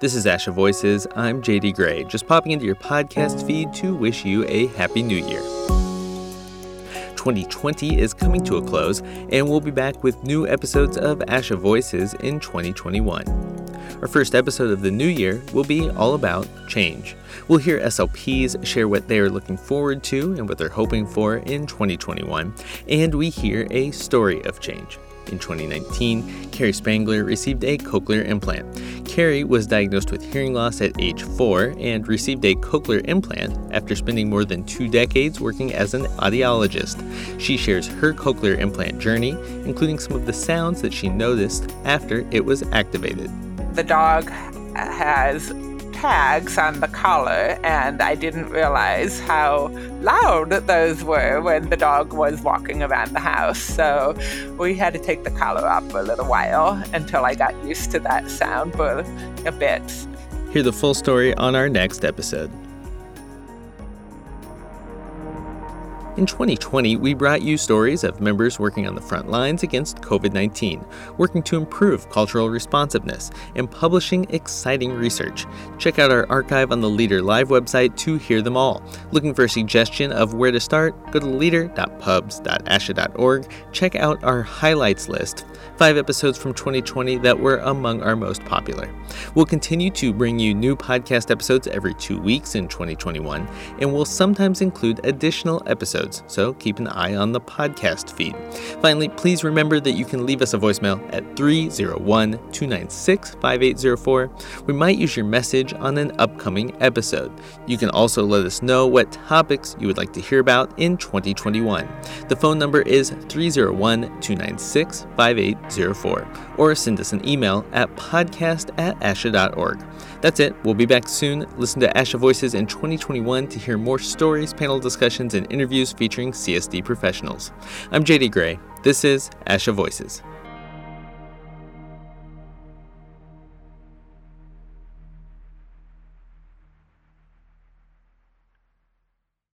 This is Asha Voices. I'm JD Gray, just popping into your podcast feed to wish you a Happy New Year. 2020 is coming to a close, and we'll be back with new episodes of Asha Voices in 2021. Our first episode of the new year will be all about change. We'll hear SLPs share what they are looking forward to and what they're hoping for in 2021, and we hear a story of change. In 2019, Carrie Spangler received a cochlear implant. Carrie was diagnosed with hearing loss at age 4 and received a cochlear implant after spending more than two decades working as an audiologist. She shares her cochlear implant journey, including some of the sounds that she noticed after it was activated. The dog has tags on the collar, and I didn't realize how loud those were when the dog was walking around the house. So we had to take the collar off for a little while until I got used to that sound for a bit. Hear the full story on our next episode. In 2020, we brought you stories of members working on the front lines against COVID 19, working to improve cultural responsiveness, and publishing exciting research. Check out our archive on the Leader Live website to hear them all. Looking for a suggestion of where to start? Go to leader.pubs.asha.org. Check out our highlights list five episodes from 2020 that were among our most popular. We'll continue to bring you new podcast episodes every two weeks in 2021, and we'll sometimes include additional episodes, so keep an eye on the podcast feed. Finally, please remember that you can leave us a voicemail at 301 296 5804. We might use your message on an upcoming episode. You can also let us know what topics you would like to hear about in 2021. The phone number is 301 296 5804. or send us an email at podcast at asha.org. That's it. We'll be back soon. Listen to Asha Voices in 2021 to hear more stories, panel discussions, and interviews featuring CSD professionals. I'm JD Gray. This is Asha Voices.